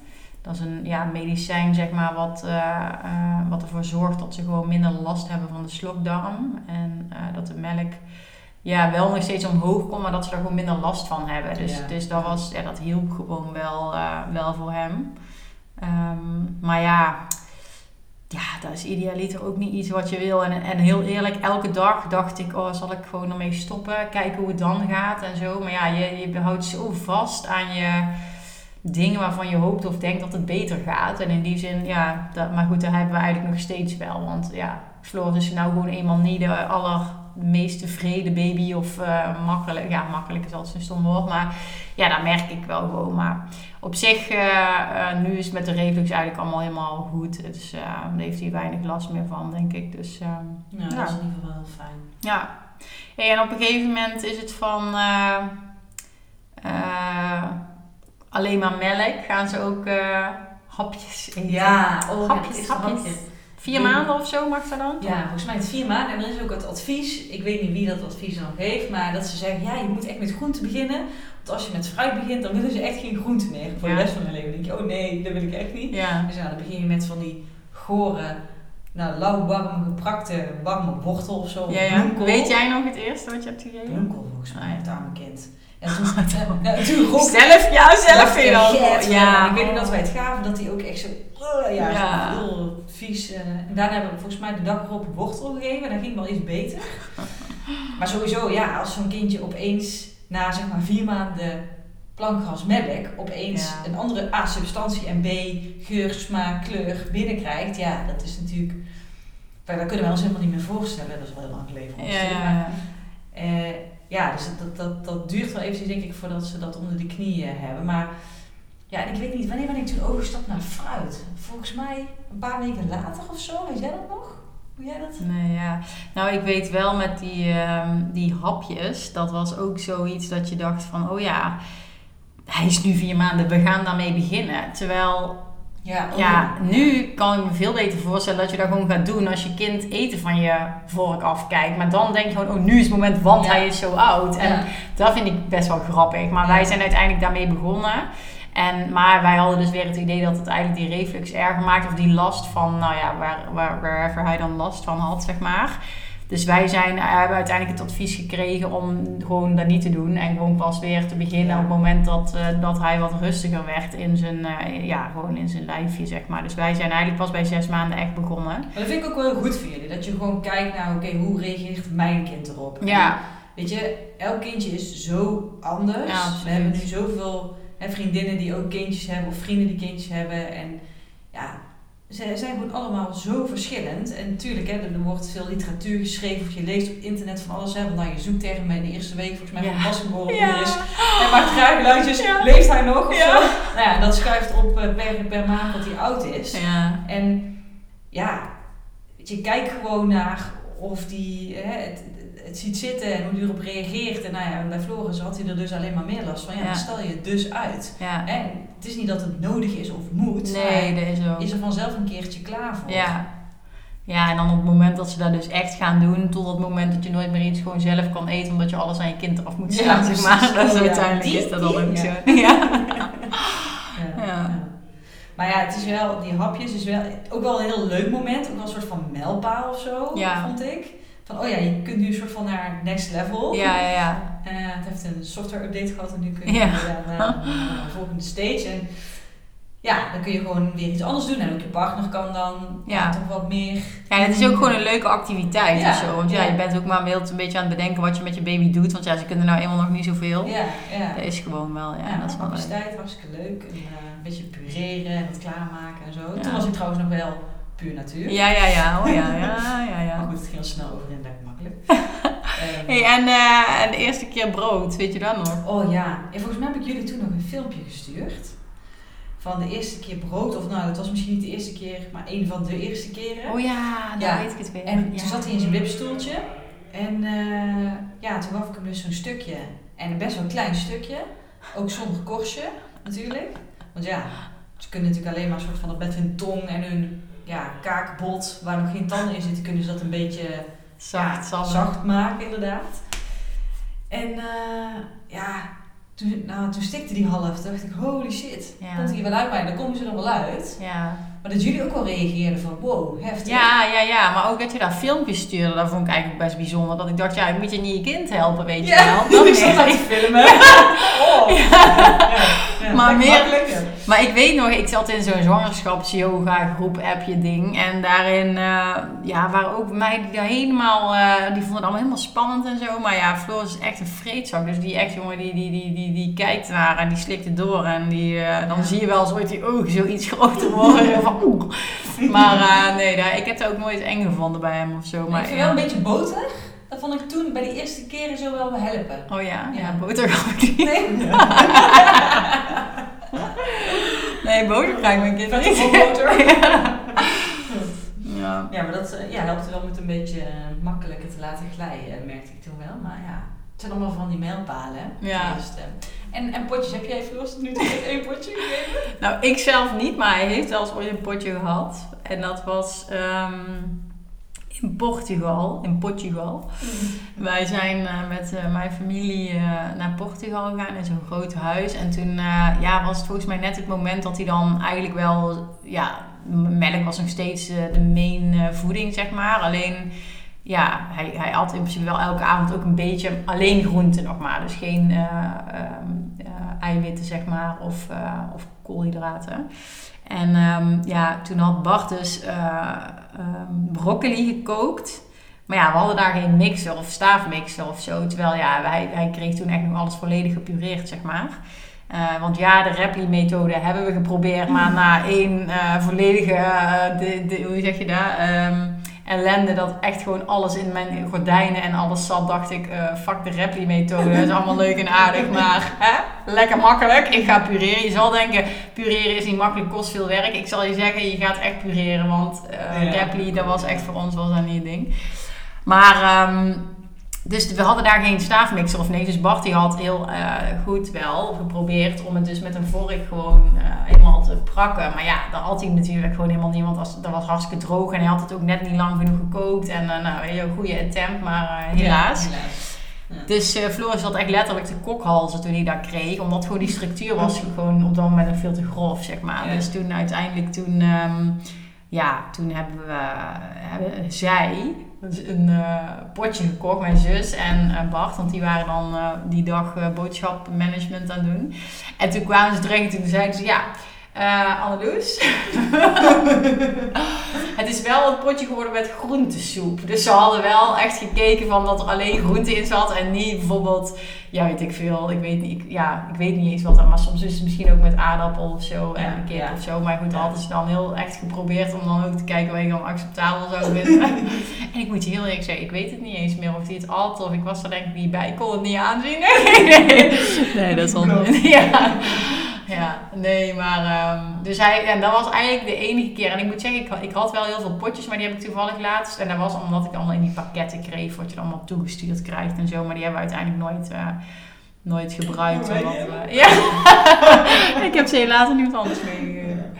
Dat is een ja, medicijn, zeg maar, wat, eh, wat ervoor zorgt dat ze gewoon minder last hebben van de slokdarm. En dat de melk ja, wel nog steeds omhoog komt, maar dat ze er gewoon minder last van hebben. Dus, Ja. dus dat, was, ja, dat hielp gewoon wel, wel voor hem. Ehm, maar ja, ja, dat is idealiter ook niet iets wat je wil. En, en heel eerlijk, elke dag dacht ik, oh, zal ik gewoon ermee stoppen? Kijken hoe het dan gaat en zo. Maar ja, je, je houdt zo vast aan je dingen waarvan je hoopt of denkt dat het beter gaat. En in die zin, ja, dat, maar goed, dat hebben we eigenlijk nog steeds wel. Want ja, Floor is nou gewoon eenmaal niet de allermeest tevreden baby of eh, makkelijk. Ja, makkelijk is altijd een stom woord, maar ja, dat merk ik wel gewoon. Maar op zich, eh, eh, nu is het met de reflux eigenlijk allemaal helemaal goed. Dus daar heeft hij weinig last meer van, denk ik. Dus Nou, Ja. dat is in ieder geval wel heel fijn. ja. Hey, en op een gegeven moment is het van. alleen maar melk, gaan ze ook hapjes eten. Ja, oh, hapjes, hapjes. hapjes. Vier maanden of zo mag dat dan? Ja, volgens mij het vier maanden. En er is ook het advies, ik weet niet wie dat advies dan geeft, maar dat ze zeggen, ja, je moet echt met groenten beginnen. Want als je met fruit begint, dan willen ze echt geen groenten meer voor Ja. de rest van hun leven. Dan denk je, oh nee, dat wil ik echt niet. Ja. Dus ja, dan begin je met van die gore, nou, lauw, warm, geprakte, warme wortel of zo. Ja. Weet jij nog het eerste wat je hebt gegeven? Bloemkool volgens mij, Ah, ja. het arme kind. En toen, eh, nou, toen Zelf, ja, zelf dan. "Get, Ja. Ik weet nog dat wij het gaven, dat hij ook echt zo, uh, ja, Ja. zo heel vies. eh, en daarna hebben we volgens mij de dag erop wortel gegeven. Dat ging wel iets beter. maar sowieso, ja, als zo'n kindje opeens na zeg maar vier maanden plankgras melk opeens Ja. een andere A substantie en B geur, smaak, kleur binnenkrijgt. Ja, dat is natuurlijk, dat kunnen wij ons helemaal niet meer voorstellen. Dat is wel heel lang geleden. Ja, ja, maar- ja. eh, dus dat, dat, dat duurt wel eventjes denk ik voordat ze dat onder de knieën hebben. Maar ja, ik weet niet, wanneer ben ik toen overgestapt naar fruit? Volgens mij een paar weken later of zo, weet jij dat nog? Hoe jij dat? Nee, ja. Nou, ik weet wel met die, ehm, die hapjes, dat was ook zoiets dat je dacht van, oh ja, hij is nu vier maanden, we gaan daarmee beginnen. Terwijl, Ja, ja, nu kan ik me veel beter voorstellen dat je dat gewoon gaat doen als je kind eten van je vork afkijkt. Maar dan denk je gewoon, oh nu is het moment, want Ja. hij is zo oud. En Ja. dat vind ik best wel grappig. Maar wij zijn uiteindelijk daarmee begonnen. En, maar wij hadden dus weer het idee dat het eigenlijk die reflux erger maakt. Of die last van, nou ja, waar, waar, wherever hij dan last van had, zeg maar. Dus wij zijn, eh, hebben uiteindelijk het advies gekregen om gewoon dat niet te doen. En gewoon pas weer te beginnen op het moment dat, eh, dat hij wat rustiger werd in zijn, eh, ja, gewoon in zijn lijfje, zeg maar. Dus wij zijn eigenlijk pas bij zes maanden echt begonnen. Maar dat vind ik ook wel heel goed voor jullie. Dat je gewoon kijkt naar, oké, hoe reageert mijn kind erop? Ja, Weet je, elk kindje is zo anders. Ja. We hebben nu zoveel hè, vriendinnen die ook kindjes hebben of vrienden die kindjes hebben. En ja, ze zijn gewoon allemaal zo verschillend. En natuurlijk, hè, er wordt veel literatuur geschreven of je leest op internet van alles. Hè, want nou, je zoekt tegen mij in de eerste week volgens mij Ja. van pasgeboren Ja. is. Hij maakt graag. Ja. Leeft hij nog of Ja. zo? Nou ja, dat schuift op eh, per, per maand dat hij oud is. ja, En ja, je kijkt gewoon naar of die hè, het, het ziet zitten en hoe die erop reageert. En nou ja, bij Floris had hij er dus alleen maar meer last van. Ja, dan stel je het dus uit. ja. Hè, het is niet dat het nodig is of moet. Nee, dat is ook. is er vanzelf een keertje klaar voor. Ja. Ja, en dan op het moment dat ze dat dus echt gaan doen, tot het moment dat je nooit meer iets gewoon zelf kan eten, omdat je alles aan je kind eraf moet Ja, slaan, zeg maar. Dat is Oh, ja. uiteindelijk is dat dan ook ja. zo. Ja. Ja, Ja. ja. Maar ja, het is wel, die hapjes is wel ook wel een heel leuk moment. Ook wel een soort van mijlpaal of zo, Ja. vond ik. Van, oh ja, je kunt nu een soort van naar next level. Ja, ja, ja. Eh, het heeft een software update gehad en nu kun je Ja. naar, naar de volgende stage. En ja, dan kun je gewoon weer iets anders doen. En ook je partner kan dan ja. Toch wat meer. Ja, het is ook gewoon een leuke activiteit Ja, of zo. Want ja, je bent ook maar wild een beetje aan het bedenken wat je met je baby doet. Want ja, ze kunnen nou eenmaal nog niet zoveel. Ja, ja. Dat is gewoon wel, ja, Ja, dat is wel leuk. capaciteit, hartstikke leuk. En, eh, een beetje pureren en het klaarmaken en zo. Toen was ik trouwens nog wel puur natuur. Ja, ja, ja. Oh ja, ja, ja, Maar ja. goed, het ging heel snel over en lekker makkelijk. Ehm, Hey, en, eh, en de eerste keer brood, weet je dat nog? Oh ja, en volgens mij heb ik jullie toen nog een filmpje gestuurd. Van de eerste keer brood, of nou, het was misschien niet de eerste keer, maar een van de eerste keren. Oh ja, Ja. weet ik het weer. En ja. toen zat hij in zijn wipstoeltje. En eh, ja, toen gaf ik hem dus zo'n stukje. En een best wel een klein stukje. Ook zonder korstje, natuurlijk. Want ja, ze kunnen natuurlijk alleen maar een soort van met hun tong en hun ja, kaakbot, waar nog geen tanden in zitten, kunnen ze dat een beetje Zacht, ja, zacht. zacht maken, inderdaad. En eh, ja, toen, nou, toen stikte die half. Toen dacht ik, holy shit, Ja. komt hier wel uit mij. Dan komen ze er wel uit. Ja. Maar dat jullie ook wel reageerden van, wow, heftig. Ja, ja, ja, maar ook dat je daar filmpjes stuurde, dat vond ik eigenlijk best bijzonder. Dat ik dacht, ja, moet je niet je kind helpen, weet je Ja, wel. dat is te filmen. Oh. Ja. Maar meer-. Maar ik weet nog, ik zat in zo'n zwangerschapsyoga groep appje ding. En daarin eh, ja, waren ook meiden die daar helemaal, eh, die vonden het allemaal helemaal spannend en zo. Maar ja, Floris is echt een vreedzak. Dus die echt jongen, die, die, die, die, die kijkt naar en die slikt het door. En die, eh, dan zie je wel eens ooit die ogen zo iets groter worden. van, oeh. Maar nee, daar, ik heb het ook nooit eng gevonden bij hem of zo. Maar, ik vind ja. wel een beetje boter. Dat vond ik toen bij de eerste keren zo wel helpen. Oh ja, ja, Ja. boter ga ik niet. Nee? Nee, boter krijg ik mijn kind niet. boter. Ja. Ja, maar dat eh, ja, helpt wel met een beetje eh, makkelijker te laten glijden, merkte ik toen wel. Maar ja, het zijn allemaal van die mijlpalen. hè, Ja. En, en potjes, heb jij Floris tot nu één potje gegeven? Nou, ik zelf niet, maar hij heeft wel eens ooit een potje gehad. En dat was ehm, in Portugal, in Portugal. Wij zijn eh, met eh, mijn familie eh, naar Portugal gegaan in zo'n groot huis. En toen ja, was het volgens mij net het moment dat hij dan eigenlijk wel... Ja, melk was nog steeds de main voeding, zeg maar. Alleen, ja, hij, hij at in principe wel elke avond ook een beetje alleen groenten nog maar. Dus geen eh, ehm, eh, eiwitten, zeg maar, of, of koolhydraten. En ehm, ja, toen had Bart dus eh, ehm, broccoli gekookt. Maar ja, we hadden daar geen mixer of staafmixer of zo. Terwijl ja, hij kreeg toen echt nog alles volledig gepureerd, zeg maar. Eh, want ja, de Repli-methode hebben we geprobeerd. Maar na één eh, volledige, de, de, hoe zeg je dat, Ehm, ellende dat echt gewoon alles in mijn gordijnen en alles zat, dacht ik, eh, fuck de Repli-methode. Dat is allemaal leuk en aardig, maar hè? lekker makkelijk. Ik ga pureren. Je zal denken, pureren is niet makkelijk, kost veel werk. Ik zal je zeggen, je gaat echt pureren, want eh Ja. Repli, dat was echt voor ons was dat niet het ding. Maar, ehm, dus we hadden daar geen staafmixer of nee. Dus Bart die had heel eh, goed wel geprobeerd om het dus met een vork gewoon eh, helemaal te prakken. Maar ja, dat had hij natuurlijk gewoon helemaal niet, want als, dat was hartstikke droog. En hij had het ook net niet lang genoeg gekookt. En eh, nou, een heel goede attempt, maar helaas. Ja, helaas. Ja. Dus Floris had echt letterlijk de kokhalzen toen hij dat kreeg. Omdat gewoon die structuur was gewoon op dat moment veel te grof, zeg maar. Ja. Dus toen uiteindelijk, toen, ehm, ja, toen hebben we, hebben zij een eh, potje gekocht, mijn zus en eh, Bart. Want die waren dan eh, die dag boodschapmanagement aan het doen. En toen kwamen ze terug en toen zeiden ze, ja... eh Anneloes, het is wel een potje geworden met groentesoep. Dus ze hadden wel echt gekeken van dat er alleen groente in zat en niet bijvoorbeeld, ja weet ik veel, ik weet niet, ik, ja, ik weet niet eens wat er, maar soms is het misschien ook met aardappel of zo en Ja, kip ja. of zo. Maar goed, Ja. hadden ze dan heel echt geprobeerd om dan ook te kijken wat je dan acceptabel zou vinden. en ik moet je heel eerlijk zeggen, ik weet het niet eens meer of hij het at of ik was er denk ik niet bij, ik kon het niet aanzien. nee, dat is wel ja. Ja, nee, maar ehm, dus hij, en dat was eigenlijk de enige keer. En ik moet zeggen, ik, ik had wel heel veel potjes, maar die heb ik toevallig laatst. En dat was omdat ik allemaal in die pakketten kreeg, wat je dan allemaal toegestuurd krijgt en zo. Maar die hebben we uiteindelijk nooit, eh, nooit gebruikt. Omdat ja, ik heb ze helaas aan iemand anders meegegeven.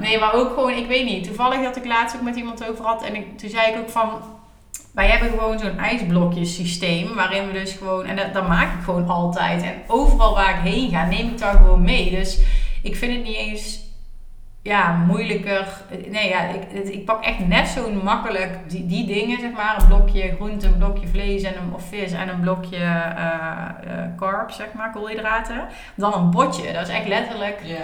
Nee, maar ook gewoon, ik weet niet. Toevallig dat ik laatst ook met iemand over had. En ik, toen zei ik ook van. Wij hebben gewoon zo'n ijsblokjes systeem. Waarin we dus gewoon. En dat, maak ik gewoon altijd. En overal waar ik heen ga, neem ik daar gewoon mee. Dus ik vind het niet eens. Ja, moeilijker. Nee, ja, ik, ik pak echt net zo makkelijk die, die dingen, zeg maar. Een blokje groente, een blokje vlees en een, of vis en een blokje carbs, zeg maar, koolhydraten. Dan een botje. Dat is echt letterlijk Ja.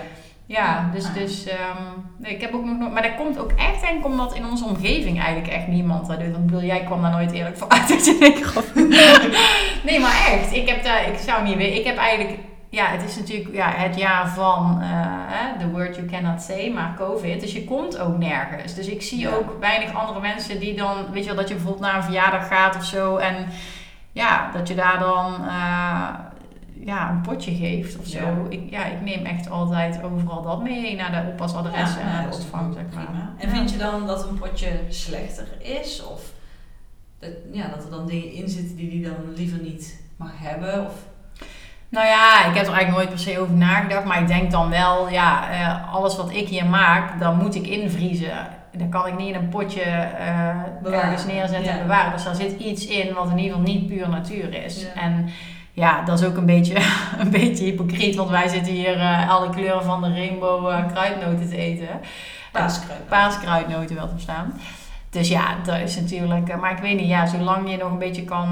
Ja, dus, Ah. dus ehm, nee, ik heb ook nog nooit. Maar dat komt ook echt denk ik omdat in onze omgeving eigenlijk echt niemand dat doet. Want ik bedoel, jij kwam daar nooit eerlijk voor uit denkt, "Goh." Nee, maar echt. Ik heb daar, ik zou niet weten. Ik heb eigenlijk, ja, het is natuurlijk ja, het jaar van hè, the word you cannot say, maar COVID. Dus je komt ook nergens. Dus ik zie Ja. ook weinig andere mensen die dan, weet je wel, dat je bijvoorbeeld naar een verjaardag gaat of zo. En ja, dat je daar dan eh, ja, een potje geeft of zo. Ja. Ik, ja, ik neem echt altijd overal dat mee naar de oppasadres en naar de opvang, zeg prima. En Ja. vind je dan dat een potje slechter is? Of dat, ja, dat er dan dingen in zitten die die dan liever niet mag hebben? Of, Nou ja, ik heb er eigenlijk nooit per se over nagedacht. Maar ik denk dan wel, ja, eh, alles wat ik hier maak, dan moet ik invriezen. Dat kan ik niet in een potje Bewaren. ergens neerzetten Ja. en bewaren. Dus daar zit iets in wat in ieder geval niet puur natuur is. Ja. En ja, dat is ook een beetje, een beetje hypocriet. Want wij zitten hier eh, alle kleuren van de rainbow eh, kruidnoten te eten. paaskruid. Paaskruidnoten wel te verstaan. Dus ja, dat is natuurlijk... eh, maar ik weet niet, ja, zolang je nog een beetje kan...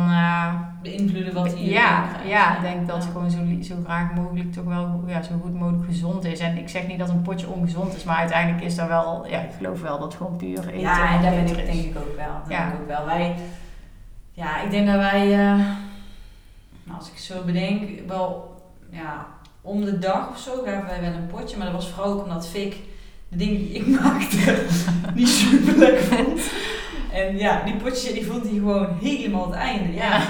Beïnvloeden wat hij ja, krijgt. ja, ik denk dat het gewoon zo, zo graag mogelijk toch wel ja, zo goed mogelijk gezond is. En ik zeg niet dat een potje ongezond is, maar uiteindelijk is dat wel, ja, ik geloof wel dat gewoon puur eten. Ja, en daar ben ik denk ik ook wel. Dat Ja. denk ik ook wel. Wij, ja, ik denk dat wij, nou, als ik zo bedenk, wel ja, om de dag of zo gaven wij wel een potje. Maar dat was vooral ook omdat Fik de dingen die ik maakte niet super lekker vond. En ja, die potjes die vond hij gewoon helemaal het einde. Ja.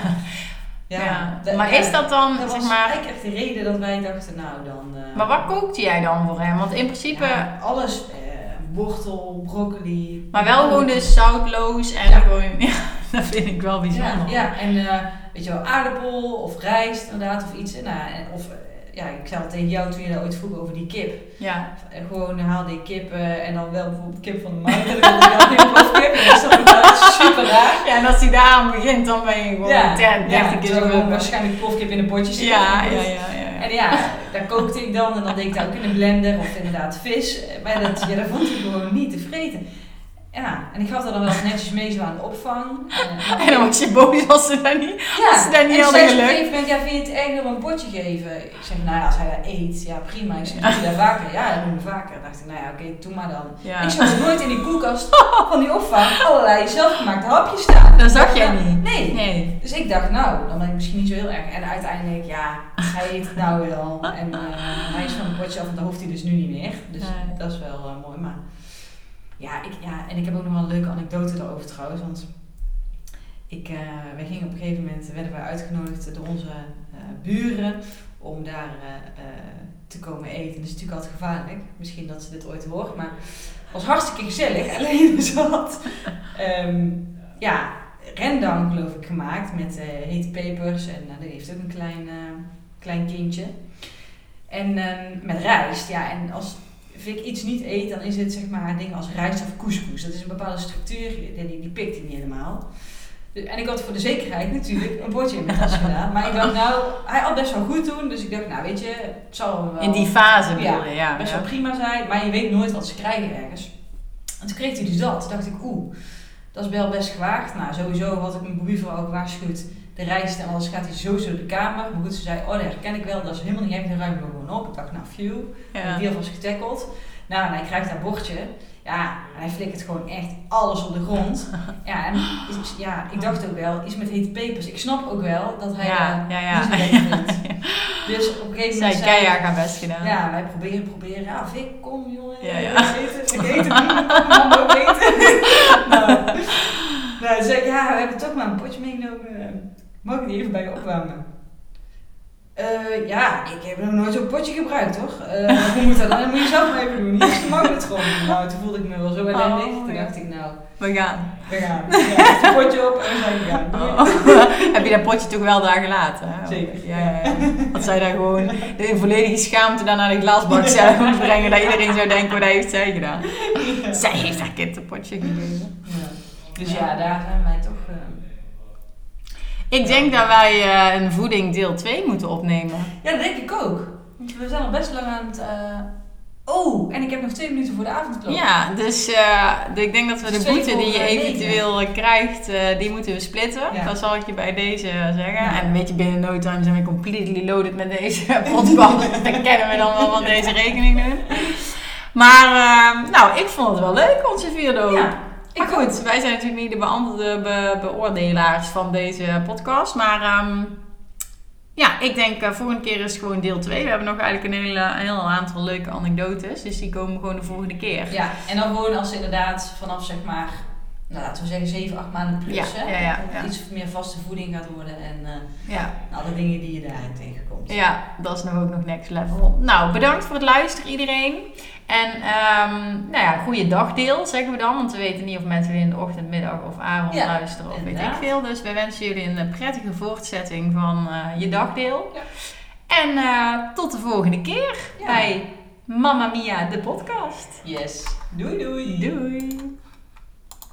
Ja. maar is dat dan, dat zeg was maar, eigenlijk echt de reden dat wij dachten, nou dan... eh, maar wat kookte jij dan voor hem? Want in principe, ja, alles, eh, wortel, broccoli. maar wel gewoon dus zoutloos en Ja. gewoon, ja, dat vind ik wel bijzonder. Ja, ja en eh, weet je wel, aardappel of rijst inderdaad of iets. Nou, of eh, ja, ik zei al tegen jou toen je dat ooit vroeg over die kip. Ja. Eh, Gewoon haalde ik kip en dan wel bijvoorbeeld kip van de markt. En dan plofkip. En dat is super raar. ja, en als hij daar aan begint, dan ben je gewoon Ja, 30 ja, keer gewoon waarschijnlijk plofkip in een potje zit. Ja, ja, ja. ja, En ja, daar kookte ik dan en dan deed ik dat ook in een blender of inderdaad vis. Maar dat, ja, dat vond ik gewoon niet te vreten. Ja, en ik gaf dat dan wel netjes mee zo aan de opvang. En dan was je boos als ze dat niet... ja, als ze dat niet en hadden ze op een gelukt. gegeven moment, ja, vind je het dat we een potje geven? Ik zeg, nou ja, als hij dat eet, ja prima. Ik zeg, doe je dat vaker? Ja, dat doen we vaker. dacht ik, nou ja, oké, doe maar dan. Ja. Ik zag nooit in die koelkast van die opvang allerlei zelfgemaakte hapjes staan. Dat zag jij niet. Nee. Nee. Dus ik dacht, nou, dan ben ik misschien niet zo heel erg. En uiteindelijk, ja, hij eet het nou weer al. En eh, hij is van een potje af en dat hoeft hij dus nu niet meer. Dus Nee. dat is wel eh, mooi. Maar ja, ik, ja, en ik heb ook nog wel een leuke anekdote daarover trouwens. Want ik, wij gingen op een gegeven moment, werden wij uitgenodigd door onze eh, buren om daar eh, te komen eten. Dat is natuurlijk altijd gevaarlijk. Misschien dat ze dit ooit hoort, maar het was hartstikke gezellig. Alleen had, ehm, ja, rendang geloof ik gemaakt met hete pepers en uh, die heeft ook een klein, klein kindje. En ehm, met rijst, ja, en als Vic iets niet eet, dan is het zeg maar dingen als rijst of couscous. Dat is een bepaalde structuur, die, die, pikt hij niet helemaal. En ik had voor de zekerheid natuurlijk een bordje in mijn tas gedaan. Maar ik dacht nou, hij had best wel goed doen. Dus ik dacht nou weet je, het zal wel In die fase Ja, ja. best ja. wel prima zijn. Maar je weet nooit wat ze krijgen ergens. En toen kreeg hij dus dat. Toen dacht ik oeh, dat is wel best gewaagd. Nou sowieso had ik mijn buurvrouw ook gewaarschuwd. De rijst en alles gaat hij sowieso de kamer. Maar goed, ze zei, oh dat herken ik wel. Dat is helemaal niet erg, dan ruim ik hem gewoon op. Ik dacht nou phew. Ja. Die was getackeld. Nou, en hij krijgt dat bordje. Ja, en hij flikkert gewoon echt alles op de grond. Ja, en is- ja, ik dacht ook wel, iets met hete pepers. Ik snap ook wel dat hij Ja, dat ja, ja. niet zo vindt. Dus op een gegeven Zij moment zei keihard haar best gedaan. ja, wij proberen, proberen. Ja, Vic, kom jongen. Ja, ja. Ik eet het, ik eet het niet, kom mama ook eten. nou, nou, ik, ja, we hebben toch maar een potje meegenomen. Mag ik die even bij je opwarmen? Eh, ja, ik heb nog nooit zo'n potje gebruikt, toch? Eh, hoe moet dat dan? Moet je zelf maar even doen. Hier is de magnetron. Nou, toen voelde ik me wel zo ellendig. Oh, toen ja. dacht ik, nou, We gaan. we gaan. Ja, het potje op en we zijn gegaan. Oh. Heb je dat potje toch wel daar gelaten? Hè? Zeker. Ja, ja, ja. Dat zij daar gewoon in volledige schaamte dan naar de glasbak zelf moet brengen. Dat iedereen zou denken, wat heeft zij gedaan? Zij heeft haar kind een potje gegeven. Dus ja, daar zijn wij toch... eh, Ik denk dat wij eh, een voeding deel 2 moeten opnemen. Ja, dat denk ik ook. Want we zijn al best lang aan het. eh, Oh, en ik heb nog twee minuten voor de avondklok. Ja, dus eh, ik denk dat we de Twee boete die je eventueel krijgt, die moeten we splitten. Ja. Dat zal ik je bij deze zeggen. Ja. En weet je, binnen no time zijn we completely loaded met deze podcast. dan kennen we dan wel van deze rekening doen. Maar nou, ik vond het wel leuk, onze vierde Ja, Maar goed, wij zijn natuurlijk niet de beantwoorde be- beoordelaars van deze podcast. Maar ehm, ja, ik denk uh, volgende keer is het gewoon deel 2. We hebben nog eigenlijk een, hele, een heel aantal leuke anekdotes. Dus die komen gewoon de volgende keer. Ja, en dan gewoon als ze inderdaad vanaf zeg maar, nou, laten we zeggen 7, 8 maanden plus. Ja, hè, ja, ja. Iets meer vaste voeding gaat worden en eh, Ja. alle dingen die je daarin tegenkomt. ja, dat is nog ook nog next level. Nou, bedankt voor het luisteren iedereen. En ehm, nou ja, goede dagdeel zeggen we dan. Want we weten niet of mensen in de ochtend, middag of avond luisteren of weet ik veel. Dus wij wensen jullie een prettige voortzetting van eh, je dagdeel. Ja. En eh, tot de volgende keer bij Mamma Mia, de podcast. Yes. Doei doei. Doei!